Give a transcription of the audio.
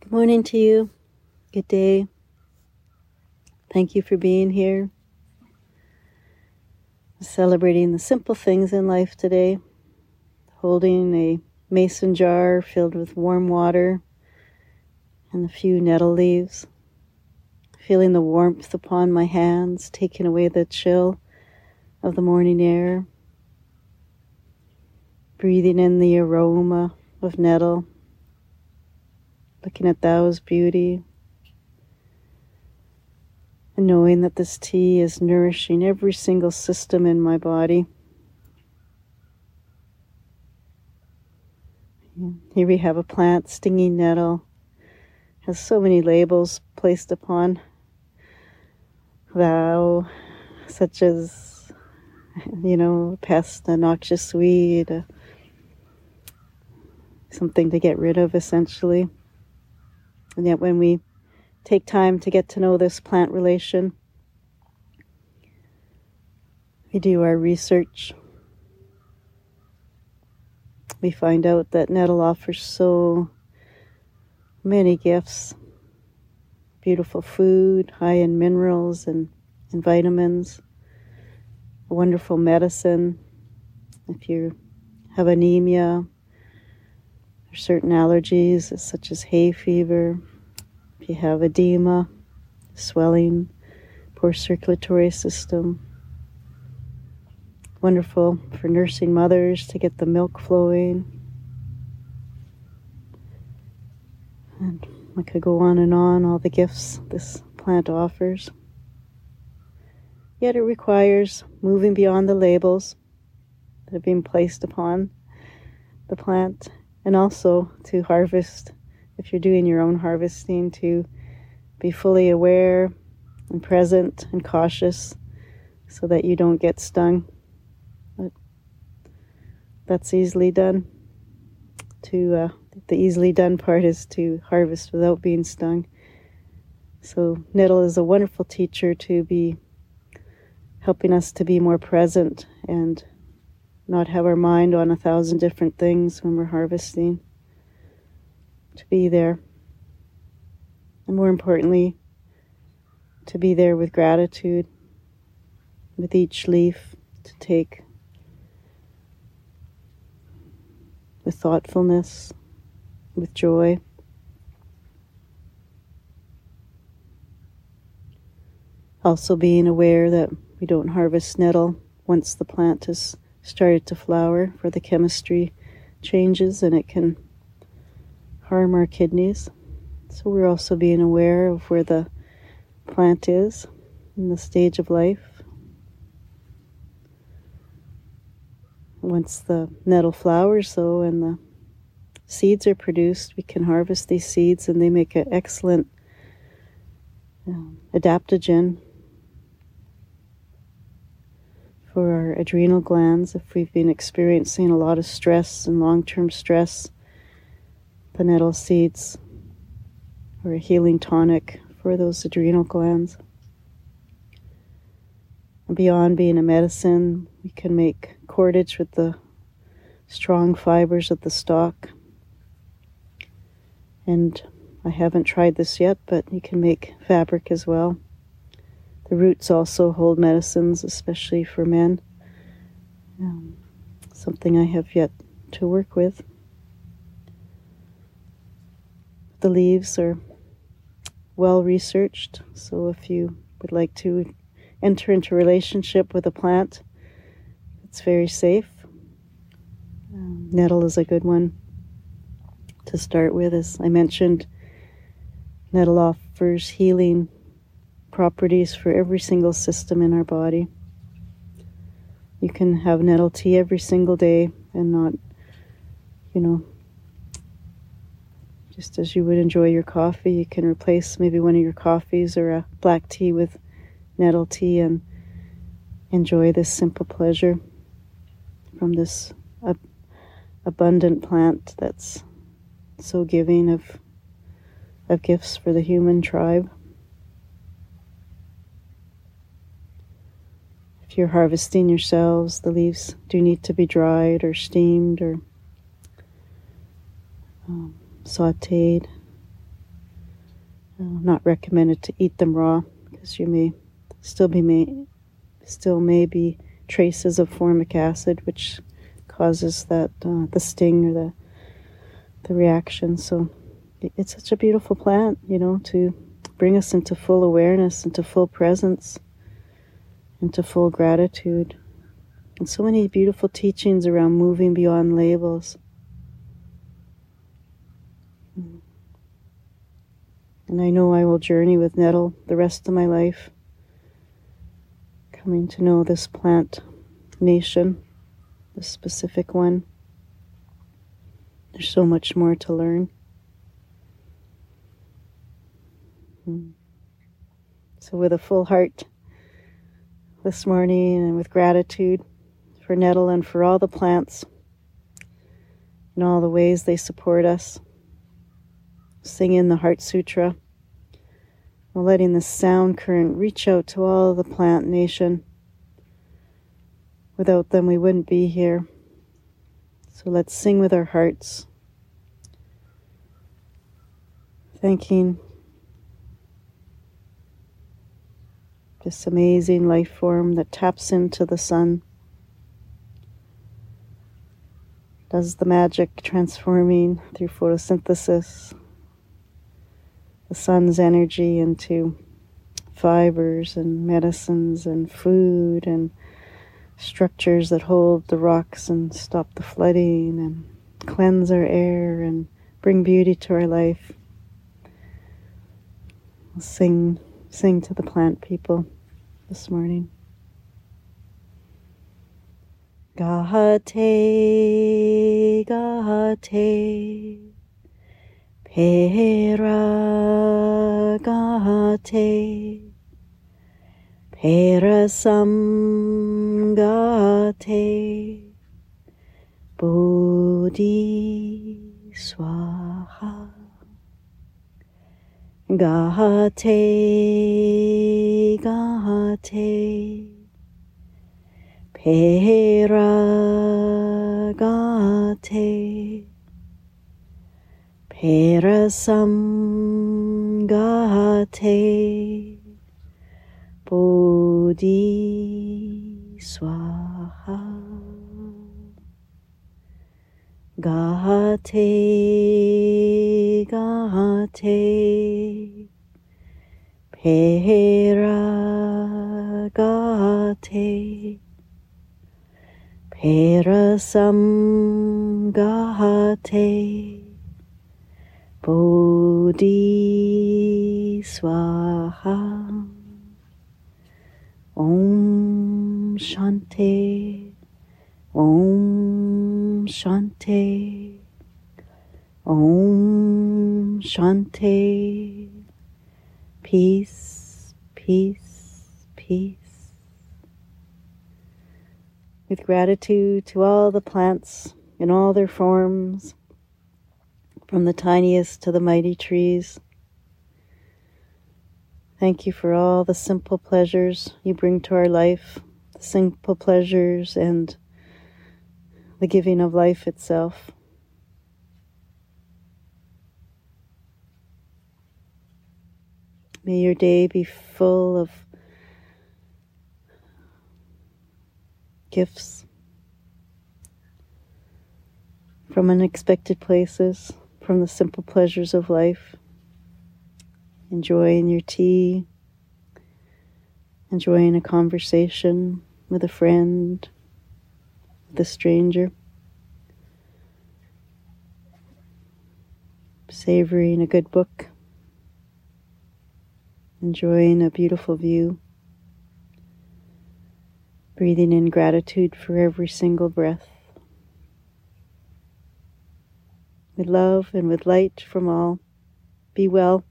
Good morning to you. Good day. Thank you for being here. Celebrating the simple things in life today. Holding a mason jar filled with warm water and a few nettle leaves. Feeling the warmth upon my hands, taking away the chill of the morning air. Breathing in the aroma of nettle looking at Tao's beauty, and knowing that this tea is nourishing every single system in my body. Here we have a plant, stinging nettle, has so many labels placed upon thou, such as, you know, pest, a noxious weed, something to get rid of essentially. And yet, when we take time to get to know this plant relation, we do our research. We find out that nettle offers so many gifts beautiful food, high in minerals and, and vitamins, wonderful medicine. If you have anemia, or certain allergies, such as hay fever, if you have edema, swelling, poor circulatory system. Wonderful for nursing mothers to get the milk flowing. And I could go on and on, all the gifts this plant offers. Yet it requires moving beyond the labels that have been placed upon the plant and also to harvest, if you're doing your own harvesting, to be fully aware and present and cautious so that you don't get stung. But that's easily done. To uh, the easily done part is to harvest without being stung. So nettle is a wonderful teacher to be helping us to be more present and not have our mind on a thousand different things when we're harvesting, to be there. And more importantly, to be there with gratitude, with each leaf, to take with thoughtfulness, with joy. Also, being aware that we don't harvest nettle once the plant is started to flower for the chemistry changes and it can harm our kidneys. So we're also being aware of where the plant is in the stage of life. Once the nettle flowers, though, and the seeds are produced, we can harvest these seeds and they make an excellent um, adaptogen for our adrenal glands if we've been experiencing a lot of stress and long term stress. The nettle seeds are a healing tonic for those adrenal glands. And beyond being a medicine, we can make cordage with the strong fibers of the stalk. And I haven't tried this yet, but you can make fabric as well. The roots also hold medicines, especially for men. Um, something I have yet to work with. The leaves are well researched, so if you would like to enter into relationship with a plant, it's very safe. Um, nettle is a good one to start with. As I mentioned, nettle offers healing properties for every single system in our body. You can have nettle tea every single day and not, you know, just as you would enjoy your coffee, you can replace maybe one of your coffees or a black tea with nettle tea and enjoy this simple pleasure from this ab- abundant plant that's so giving of of gifts for the human tribe. You're harvesting yourselves, the leaves do need to be dried or steamed or um, sauteed. Uh, not recommended to eat them raw because you may still be may still may be traces of formic acid, which causes that uh, the sting or the the reaction. So it's such a beautiful plant, you know, to bring us into full awareness, into full presence, into full gratitude. And so many beautiful teachings around moving beyond labels. And I know I will journey with nettle the rest of my life, coming to know this plant nation, this specific one. There's so much more to learn. Hmm. So, with a full heart this morning and with gratitude for nettle and for all the plants and all the ways they support us sing in the Heart Sutra, while letting the sound current reach out to all the plant nation. Without them, we wouldn't be here. So let's sing with our hearts, thanking this amazing life form that taps into the sun, does the magic transforming through photosynthesis the sun's energy into fibers and medicines and food and structures that hold the rocks and stop the flooding and cleanse our air and bring beauty to our life. We'll sing sing to the plant people this morning. Gahate, Gahate. Paragate Parasamgate Bodhi Swaha Gahate Gahate. Paragate Parasamgate Bodhi Swaha Gate Gate Paragate Parasamgate Bodhi Swaha. Om Shanti Om Shanti Om Shanti Peace, peace, peace. With gratitude to all the plants in all their forms, from the tiniest to the mighty trees. Thank you for all the simple pleasures you bring to our life, the simple pleasures and the giving of life itself. May your day be full of gifts from unexpected places from the simple pleasures of life, enjoying your tea, enjoying a conversation with a friend, a stranger, savoring a good book, enjoying a beautiful view, breathing in gratitude for every single breath. with love and with light from all. Be well.